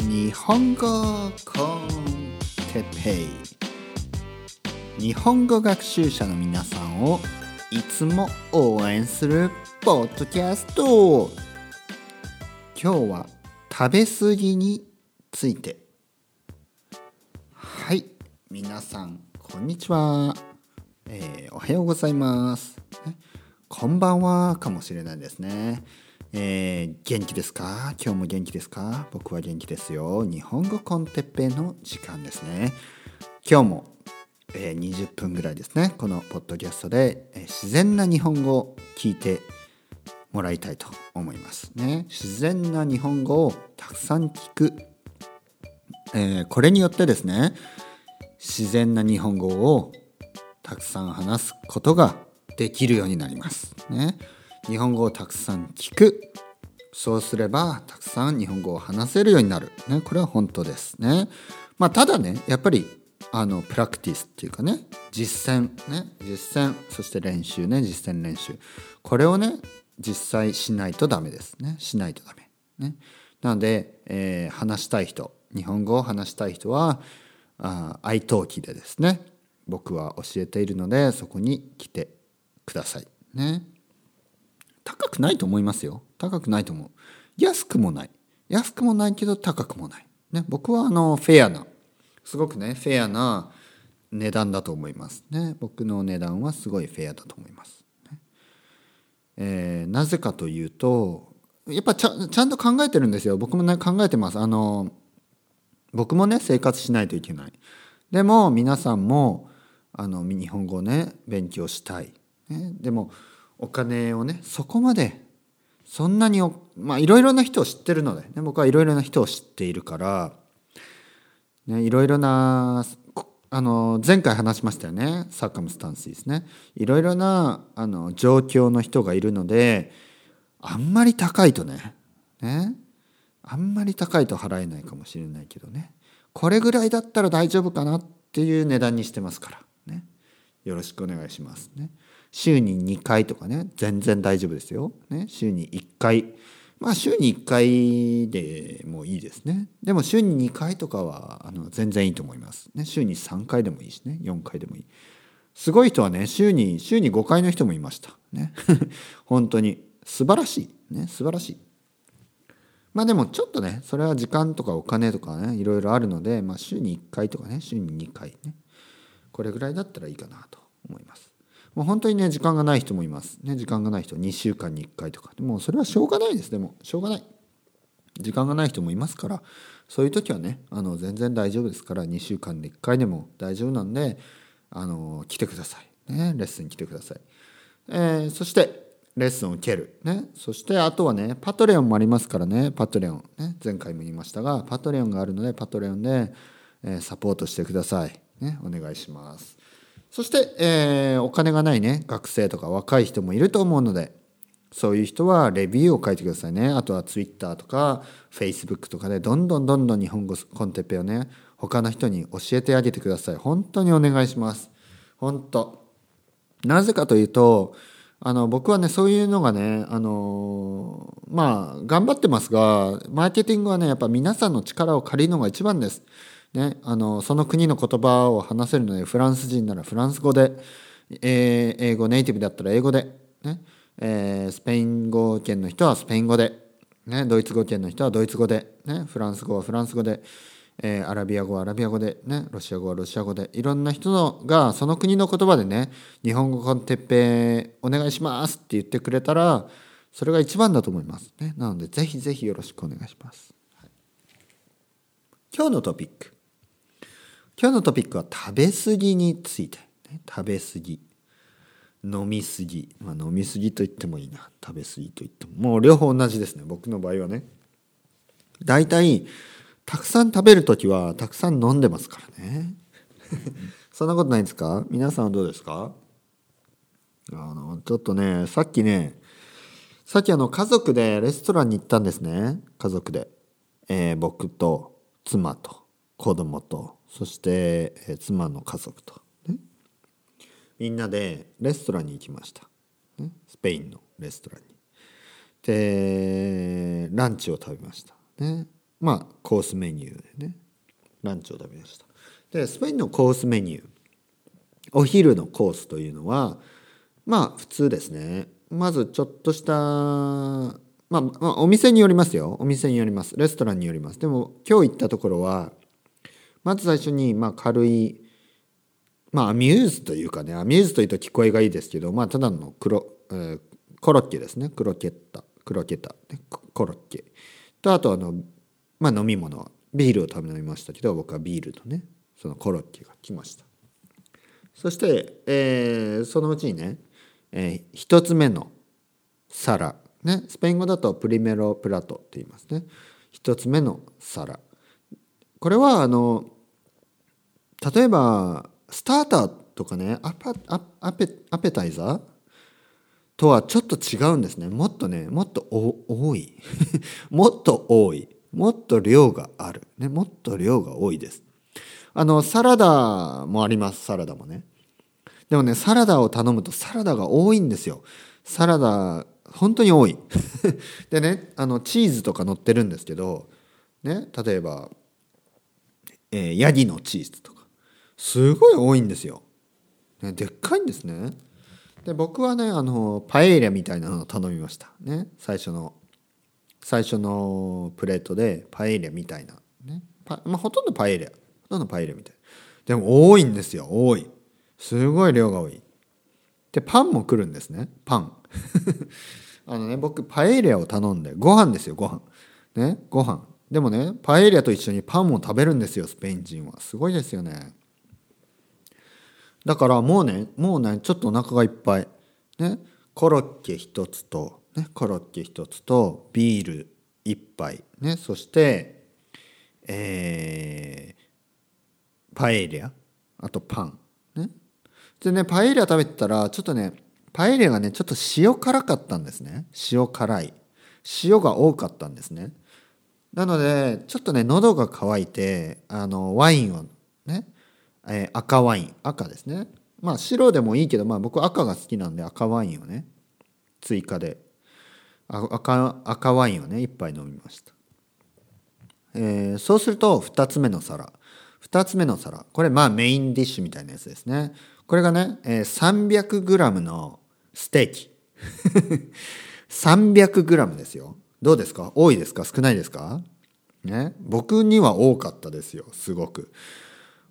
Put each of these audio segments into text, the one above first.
日本語コンテペイ。日本語学習者の皆さんをいつも応援するポッドキャスト。今日は食べ過ぎについて。はい皆さんこんにちは、えーおはようございます。こんばんはかもしれないですね。えー元気ですか？今日も元気ですか？僕は元気ですよ。日本語コンテッペの時間ですね。今日も、えー20分ぐらいですね。このポッドキャストで、えー自然な日本語を聞いてもらいたいと思いますね。自然な日本語をたくさん聞く、えーこれによってですね自然な日本語をたくさん話すことができるようになりますね。日本語をたくさん聞くそうすればたくさん日本語を話せるようになる、ね、これは本当ですね。まあ、ただねやっぱりあのプラクティスっていうかね実践ね実践そして練習ね実践練習これをね実際しないとダメですねしないとダメ。ね、なので、えー話したい人日本語を話したい人はあ愛登記でですね僕は教えているのでそこに来てください。ね。高くないと思いますよ。高くないと思う。安くもない。安くもないけど高くもない、ね、僕はあのフェアなすごくねフェアな値段だと思います。ね僕の値段はすごいフェアだと思います、ね。えーなぜかというとやっぱちゃちゃんと考えてるんですよ。僕もね考えてます。あの僕もね生活しないといけない。でも皆さんもあの日本語ね勉強したい、ね、でもお金をねそこまでそんなにまあいろいろな人を知ってるので、ね、僕はいろいろな人を知っているから、ね、いろいろなあの前回話しましたよねサッカムスタンスですね。いろいろなあの状況の人がいるのであんまり高いとねねあんまり高いと払えないかもしれないけどね。これぐらいだったら大丈夫かなっていう値段にしてますからね。よろしくお願いしますね。週に2回とかね全然大丈夫ですよ、ね、週に1回。まあ週に1回でもいいですね。でも週に2回とかはあの全然いいと思います、ね、週に3回でもいいしね。4回でもいい。すごい人はね週に週に5回の人もいました。ね。本当に。素晴らしい。ね素晴らしい。まあでもちょっとねそれは時間とかお金とかねいろいろあるので、まあ、週に1回とかね週に2回ね。これぐらいだったらいいかなと思います。もう本当にね時間がない人もいます。ね時間がない人2週間に1回とか。もうそれはしょうがないです。でもしょうがない。時間がない人もいますから。そういう時はねあの全然大丈夫ですから。2週間で1回でも大丈夫なんであの来てください、ね、レッスン来てください、えーそしてレッスンを受ける、ね、そしてあとはねパトレオンもありますからね。パトレオン、ね、前回も言いましたがパトレオンがあるのでパトレオンで、えーサポートしてください、ね、お願いします。そして、えーお金がないね学生とか若い人もいると思うのでそういう人はレビューを書いてくださいね。あとは Twitter とか Facebook とかでどんどんどんどん日本語コンテッペをね他の人に教えてあげてください。本当にお願いします。本当。なぜかというとあの僕はねそういうのがねあのまあ頑張ってますがマーケティングはねやっぱ皆さんの力を借りるのが一番です。ね、あのその国の言葉を話せるのでフランス人ならフランス語で、えー英語ネイティブだったら英語で、ねえースペイン語圏の人はスペイン語で、ね、ドイツ語圏の人はドイツ語で、ね、フランス語はフランス語で、えーアラビア語はアラビア語で、ね、ロシア語はロシア語でいろんな人のがその国の言葉でね日本語コンテッペお願いしますって言ってくれたらそれが一番だと思います、ね、なのでぜひぜひよろしくお願いします、はい。今日のトピック。今日のトピックは食べ過ぎについて、食べ過ぎ。飲み過ぎ、まあ、飲み過ぎと言ってもいいな。食べ過ぎと言っても。もう両方同じですね。僕の場合はね。大体たくさん食べる時はたくさん飲んでますからね。そんなことないんですか？皆さんはどうですか？あのちょっとねさっきねさっきあの家族でレストランに行ったんですね。家族で、えー僕と妻と。子供とそして、え妻の家族と、ね、みんなでレストランに行きました、ね、スペインのレストランに。でランチを食べました。ね。まあコースメニューでね。ランチを食べました。でスペインのコースメニュー。お昼のコースというのはまあ普通ですね。まずちょっとしたまあ、まあ、お店によりますよ。お店によります。レストランによります。でも今日行ったところはまず最初にまあ軽いまあアミューズというかねアミューズというと聞こえがいいですけどまあただの黒、えー、コロッケですね。クロケッタクロケタ、ね、コロッケ。とあとあのまあ飲み物。ビールを食べ飲みましたけど僕はビールとねそのコロッケが来ました。そして、えー、そのうちにね、えー、1つ目の皿。ねスペイン語だとプリメロプラトって言いますね。1つ目の皿。これはあの例えばスターターとかねアパアペアペタイザーとはちょっと違うんですね。もっとねもっと多い。もっと多い。もっと量がある、ね、もっと量が多いです。あのサラダもあります。サラダもね。でもねサラダを頼むとサラダが多いんですよ。サラダ本当に多い。でねあのチーズとか乗ってるんですけどね例えばえー、ヤギのチーズとか。すごい多いんですよ。ね、でっかいんですね。で僕はねあのパエリアみたいなのを頼みました。ね。最初の最初のプレートでパエリアみたいな、ね。まあ、ほとんどパエリア。ほとんどパエリアみたいでも多いんですよ。多い。すごい量が多い。でパンも来るんですね。パン。あのね僕パエリアを頼んでご飯ですよご飯。ねご飯。でもねパエリアと一緒にパンも食べるんですよスペイン人は。すごいですよね。だからもうねもうねちょっとお腹がいっぱい。ねコロッケ一つと、ね、コロッケ一つとビール一杯。ねそしてえー、パエリア。あとパン。ね。でねパエリア食べてたらちょっとねパエリアがねちょっと塩辛かったんですね。塩辛い。塩が多かったんですね。なのでちょっとね喉が渇いてあのワインをね、えー、赤ワイン。赤ですね。まあ白でもいいけど、まあ、僕赤が好きなんで赤ワインをね追加で。赤赤ワインをね一杯飲みました、えー、そうすると2つ目の皿。2つ目の皿。これまあメインディッシュみたいなやつですね。これがね、えー、300g のステーキ。300g ですよ。どうですか？多いですか？少ないですか？ね。僕には多かったですよすごく。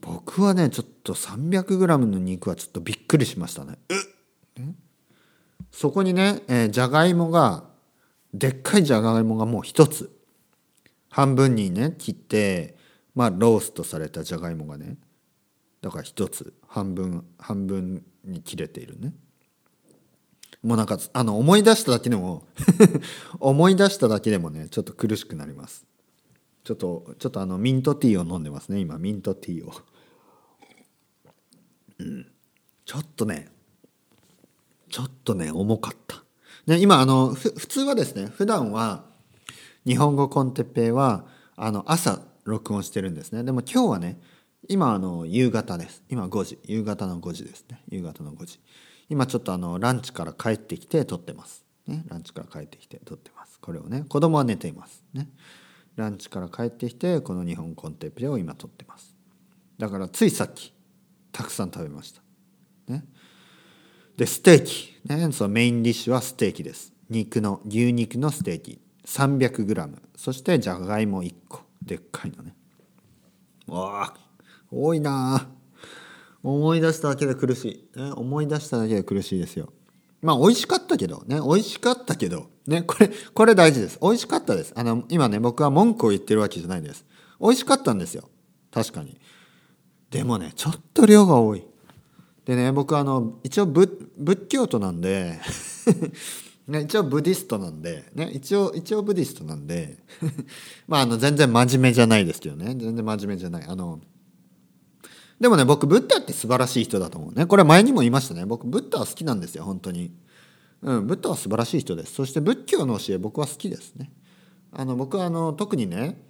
僕はねちょっと 300g の肉はちょっとびっくりしましたね。ねそこにね、えー、じゃがいもがでっかいじゃがいもがもう一つ。半分にね切ってまあローストされたじゃがいもがね。だから一つ。半分半分に切れているね。もうなんかあの思い出しただけでも 思い出しただけでもねちょっと苦しくなりますちょっとちょっとあのミントティーを飲んでますね今ミントティーをうんちょっとねちょっとね重かったね今あの普通はですね普段は日本語コンテッペイはあの朝録音してるんですねでも今日はね今あの夕方です今5時夕方の5時ですね夕方の5時今ちょっとあのランチから帰ってきて撮ってます。ね、ランチから帰ってきて撮ってます。これをね、子供は寝ています。ね。ランチから帰ってきて、この日本コンテンプレを今撮ってます。だからついさっき、たくさん食べました。ね。で、ステーキ。ね、そのメインディッシュはステーキです。肉の、牛肉のステーキ。300g。そしてじゃがいも1個。でっかいのね。わあ、多いな。思い出しただけで苦しい、ね、思い出しただけで苦しいですよまあ美味しかったけどね。美味しかったけど。ねこれこれ大事です。美味しかったです。あの今ね僕は文句を言ってるわけじゃないです。美味しかったんですよ。確かに。でもねちょっと量が多い。でね僕あの一応仏教徒なんで ね、一応ブディストなんで、ね、一応一応ブディストなんで まああの全然真面目じゃないですけどね。全然真面目じゃない。あのでもね、僕、ブッダって素晴らしい人だと思うね。これ前にも言いましたね。僕、ブッダは好きなんですよ、本当に。うん、ブッダは素晴らしい人です。そして仏教の教え、僕は好きですね。あの、僕はあの、特にね、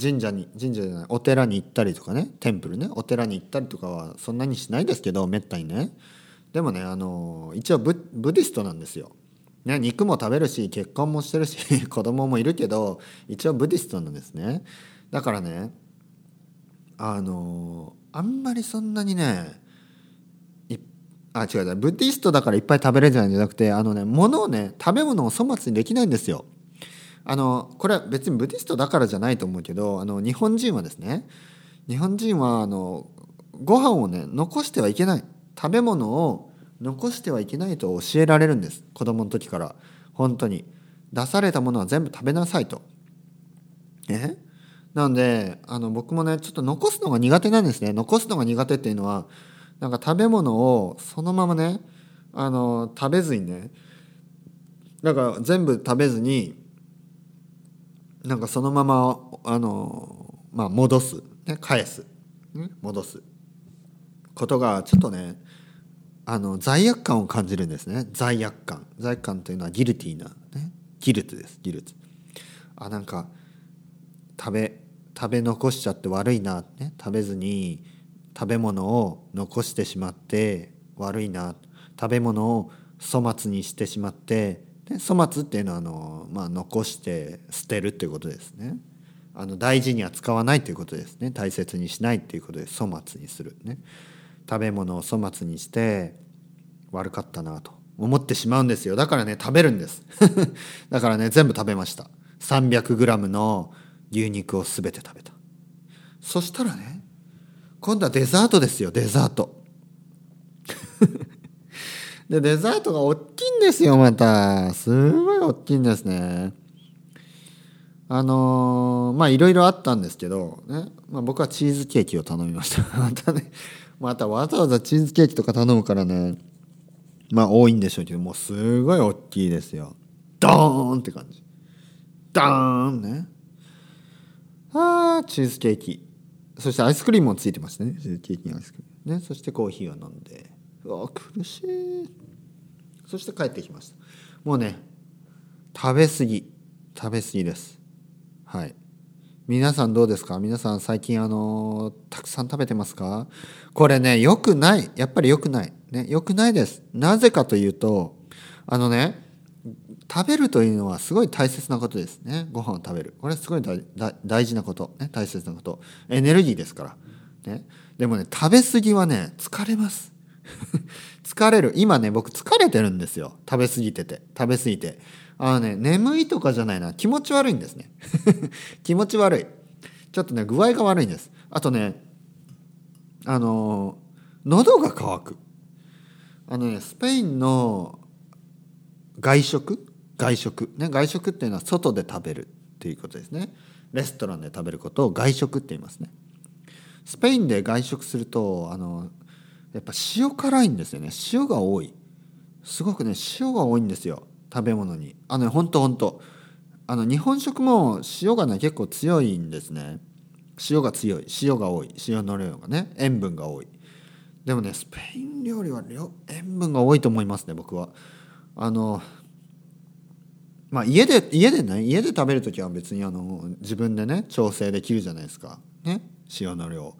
神社に、神社じゃない、お寺に行ったりとかね、テンプルね、お寺に行ったりとかはそんなにしないですけど、めったにね。でもね、あの、一応ブブディストなんですよ。ね、肉も食べるし結婚もしてるし 子供もいるけど一応ブディストなんですねだからねあのあんまりそんなにねあ違う違うブディストだからいっぱい食べれるんじゃなくてあのね物をね食べ物を粗末にできないんですよ。あのこれは別にブディストだからじゃないと思うけどあの日本人はですね日本人はあのご飯をね残してはいけない。食べ物を残してはいけないと教えられるんです。子供の時から。本当に。出されたものは全部食べなさいと。え？なんであの僕もねちょっと残すのが苦手なんですね。残すのが苦手っていうのはなんか食べ物をそのままねあの食べずにねなんか全部食べずになんかそのままあのまあ戻す、ね、返す、ね、戻す。ことがちょっとねあの罪悪感を感じるんですね。罪悪感。罪悪感というのはギルティーな、ね、ギルトですギルト。あなんか食べ食べ残しちゃって悪いな、ね、食べずに食べ物を残してしまって悪いな食べ物を粗末にしてしまってで粗末っていうのはあの、まあ、残して捨てるっていうことですね。あの大事には使わないということですね。大切にしないっていうことで粗末にするね。食べ物を粗末にして悪かったなと思ってしまうんですよ。だからね食べるんです。だからね全部食べました。300g の牛肉を全て食べた。そしたらね今度はデザートですよデザート。でデザートが大きいんですよまた。すごい大きいんですね。あのー、まあいろいろあったんですけど、ね。まあ、僕はチーズケーキを頼みました。またね。またわざわざチーズケーキとか頼むからね。まあ多いんでしょうけどもうすごい大きいですよ。ドーンって感じ。ドーンね。あーチーズケーキ。そしてアイスクリームもついてましたね。チーズケーキにアイスクリームね。そしてコーヒーを飲んで。うわ苦しい。そして帰ってきました。もうね食べ過ぎ。食べ過ぎです。はい。皆さんどうですか？皆さん最近あのたくさん食べてますか？これね良くない。やっぱり良くない。ね良くないです。なぜかというとあのね食べるというのはすごい大切なことですね。ご飯を食べる。これすごい大事なこと、ね、大切なこと。エネルギーですから、ね、でもね食べ過ぎはね疲れます。疲れる。今ね僕疲れてるんですよ。食べ過ぎてて。食べ過ぎて。あのね眠いとかじゃないな。気持ち悪いんですね。気持ち悪い。ちょっとね具合が悪いんです。あとねあの喉が渇く。あのねスペインの外食外食。ね外食っていうのは外で食べるっていうことですね。レストランで食べることを外食って言いますね。スペインで外食するとあのやっぱ塩辛いんですよね。塩が多い。すごくね塩が多いんですよ。食べ物に。あのねほんとほんと。あの日本食も塩がね結構強いんですね。塩が強い。塩が多い。塩の量がね。塩分が多い。でもねスペイン料理は塩分が多いと思いますね僕は。あのまあ家で家でね家で食べる時は別にあの自分でね調整できるじゃないですか。ね。塩の量。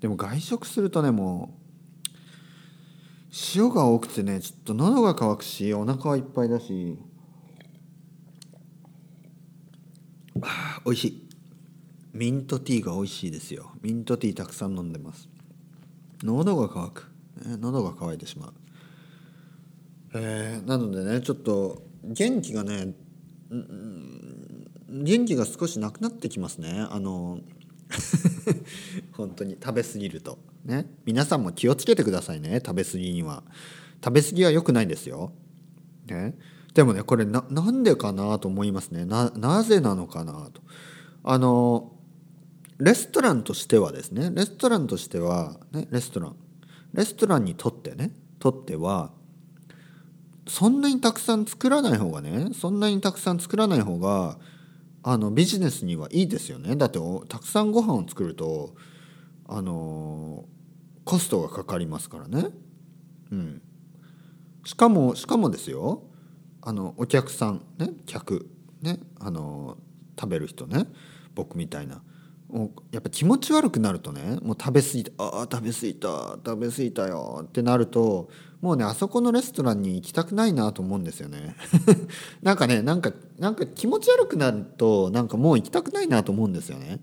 でも外食するとねもう塩が多くてねちょっと喉が渇くしお腹はいっぱいだし。あ美味しい。ミントティーが美味しいですよ。ミントティーたくさん飲んでます。喉が渇く、ね、喉が渇いてしまう。えー、なのでねちょっと元気がね元気が少しなくなってきますねあの本当に食べ過ぎるとね皆さんも気をつけてくださいね食べ過ぎには食べ過ぎは良くないですよ、ね、でもねこれななんでかなと思いますねななぜなのかなとあのレストランとしてはですねレストランとしては、ね、レストランレストランにとってねとってはそんなにたくさん作らない方がねそんなにたくさん作らない方があのビジネスにはいいですよね。だってたくさんご飯を作るとあのコストがかかりますからね。うん、しかもしかもですよ。あのお客さんね客ねあの食べる人ね僕みたいな。やっぱ気持ち悪くなるとねもう食べ過ぎたあー食べ過ぎた食べ過ぎたよってなるともうねあそこのレストランに行きたくないなと思うんですよね。なんかねなんかなんか気持ち悪くなるとなんかもう行きたくないなと思うんですよね。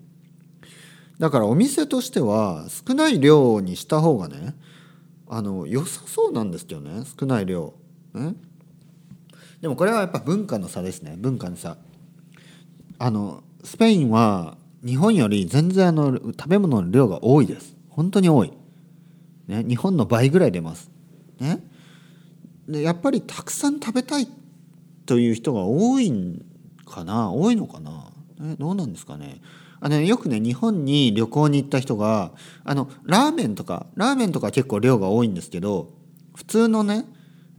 だからお店としては少ない量にした方がねあの良さそうなんですけどね少ない量、ね、でもこれはやっぱ文化の差ですね文化の差。あのスペインは日本より全然あの食べ物の量が多いです。本当に多い、ね、日本の倍ぐらい出ます。ね。でやっぱりたくさん食べたいという人が多いんかな？多いのかな、ね、どうなんですかね？あのよくね日本に旅行に行った人があのラーメンとかラーメンとか結構量が多いんですけど普通のね、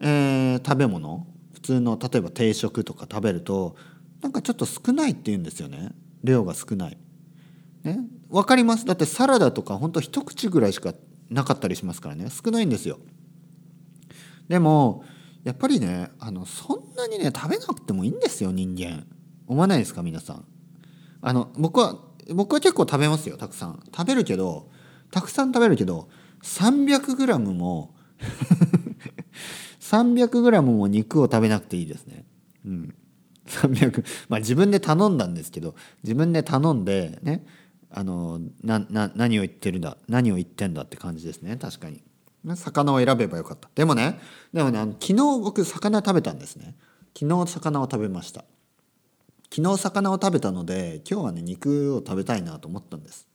えー、食べ物普通の例えば定食とか食べるとなんかちょっと少ないって言うんですよね。量が少ない。ね、分かりますだってサラダとかほんと一口ぐらいしかなかったりしますからね少ないんですよ。でもやっぱりねあのそんなにね食べなくてもいいんですよ人間。思わないですか皆さん。あの僕は僕は結構食べますよたくさん。食べるけどたくさん食べるけど 300g も 300g も肉を食べなくていいですね。うん300まあ自分で頼んだんですけど自分で頼んでねあのなな何を言ってるんだ何を言ってんだって感じですね。確かに。魚を選べばよかった。でもねでもねあの昨日僕魚食べたんですね。昨日魚を食べました。昨日魚を食べたので今日はね肉を食べたいなと思ったんです。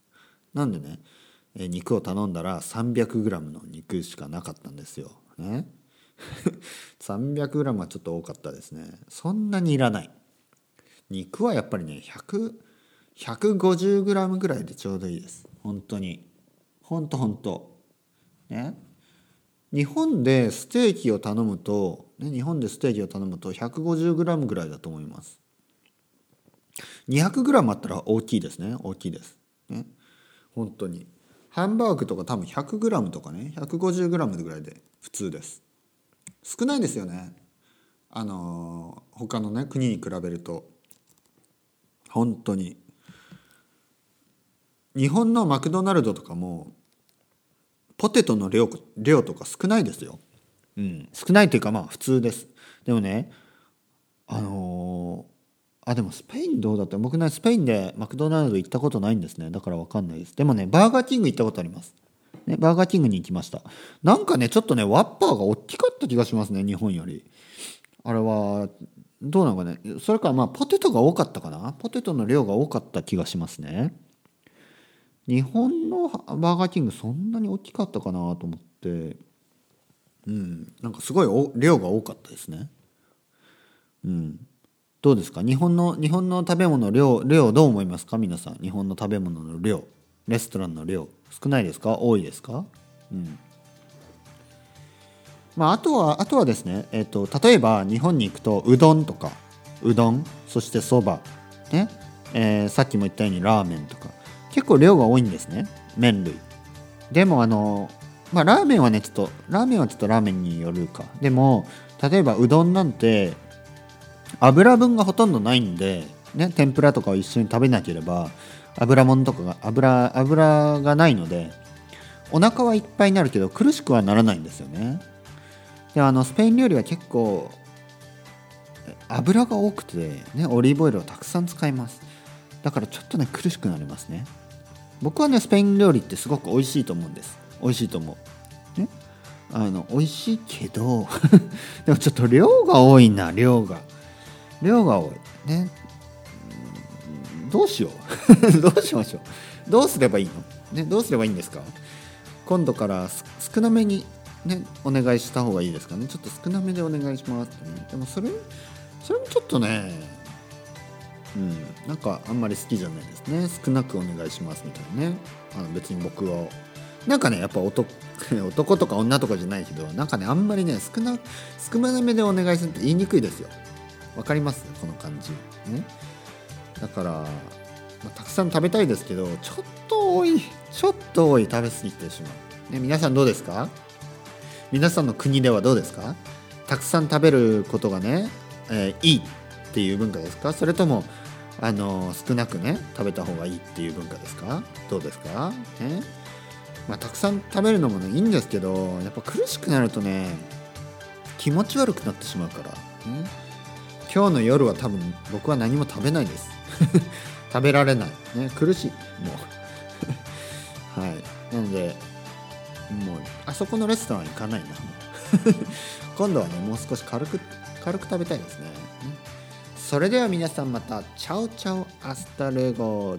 なんでね肉を頼んだら 300g の肉しかなかったんですよ。ね。300g はちょっと多かったですね。そんなにいらない。肉はやっぱりね100 150g ぐらいでちょうどいいです。本当に。本当本当。ね。日本でステーキを頼むと、ね、日本でステーキを頼むと 150g ぐらいだと思います。200g あったら大きいですね。大きいです。ね。本当に。ハンバーグとか多分 100g とかね 150g ぐらいで普通です。少ないですよね。あの他のね国に比べると。本当に。日本のマクドナルドとかもポテトの量量とか少ないですよ、うん、少ないというかまあ普通です。でもねあのー、あでもスペインどうだった？僕ねスペインでマクドナルド行ったことないんですね。だから分かんないです。でもねバーガーキング行ったことあります。ね、バーガーキングに行きました。なんかねちょっとねワッパーが大きかった気がしますね日本より。あれはどうなのかね。それからまあポテトが多かったかな？ポテトの量が多かった気がしますね。日本のバーガーキングそんなに大きかったかなと思って。うん。なんかすごい量が多かったですね。うん。どうですか？日本の日本の食べ物量量どう思いますか？皆さん。日本の食べ物の量。レストランの量。少ないですか？多いですか？うん。まあ、あとはあとはですね、えーと、例えば日本に行くとうどんとか。うどん。そしてそば、ね。えー、さっきも言ったようにラーメンとか。結構量が多いんですね。麺類。でもあのまあラーメンはねちょっとラーメンはちょっとラーメンによるか。でも例えばうどんなんて油分がほとんどないんで、ね、天ぷらとかを一緒に食べなければ油もんとかが油油がないのでお腹はいっぱいになるけど苦しくはならないんですよね。であのスペイン料理は結構油が多くてねオリーブオイルをたくさん使います。だからちょっとね苦しくなりますね。僕はねスペイン料理ってすごく美味しいと思うんです。美味しいと思う。ね？あの美味しいけど でもちょっと量が多いな量が。量が多い。ね？どうしよう。どうしましょう。どうすればいいの、ね、どうすればいいんですか？今度から少なめにね？お願いした方がいいですかね？ちょっと少なめでお願いしますでもそれそれもちょっとねうん。なんかあんまり好きじゃないですね。少なくお願いしますみたいなね。あの別に僕はなんかねやっぱ男 男とか女とかじゃないけどなんかねあんまりね少な少なめでお願いするって言いにくいですよ。わかります？この感じ。ね。だから、まあ、たくさん食べたいですけどちょっと多いちょっと多い食べ過ぎてしまう、ね、皆さんどうですか？皆さんの国ではどうですか？たくさん食べることがね、えー、いいっていう文化ですか？それともあの少なくね食べた方がいいっていう文化ですか？どうですか、ねまあ、たくさん食べるのもねいいんですけどやっぱ苦しくなるとね気持ち悪くなってしまうから、ね、今日の夜は多分僕は何も食べないです。食べられない、ね、苦しい。もう。はい。なのでもうあそこのレストラン行かないな。今度はねもう少し軽く軽く食べたいですね。それでは皆さんまた。チャオチャオアスタルゴ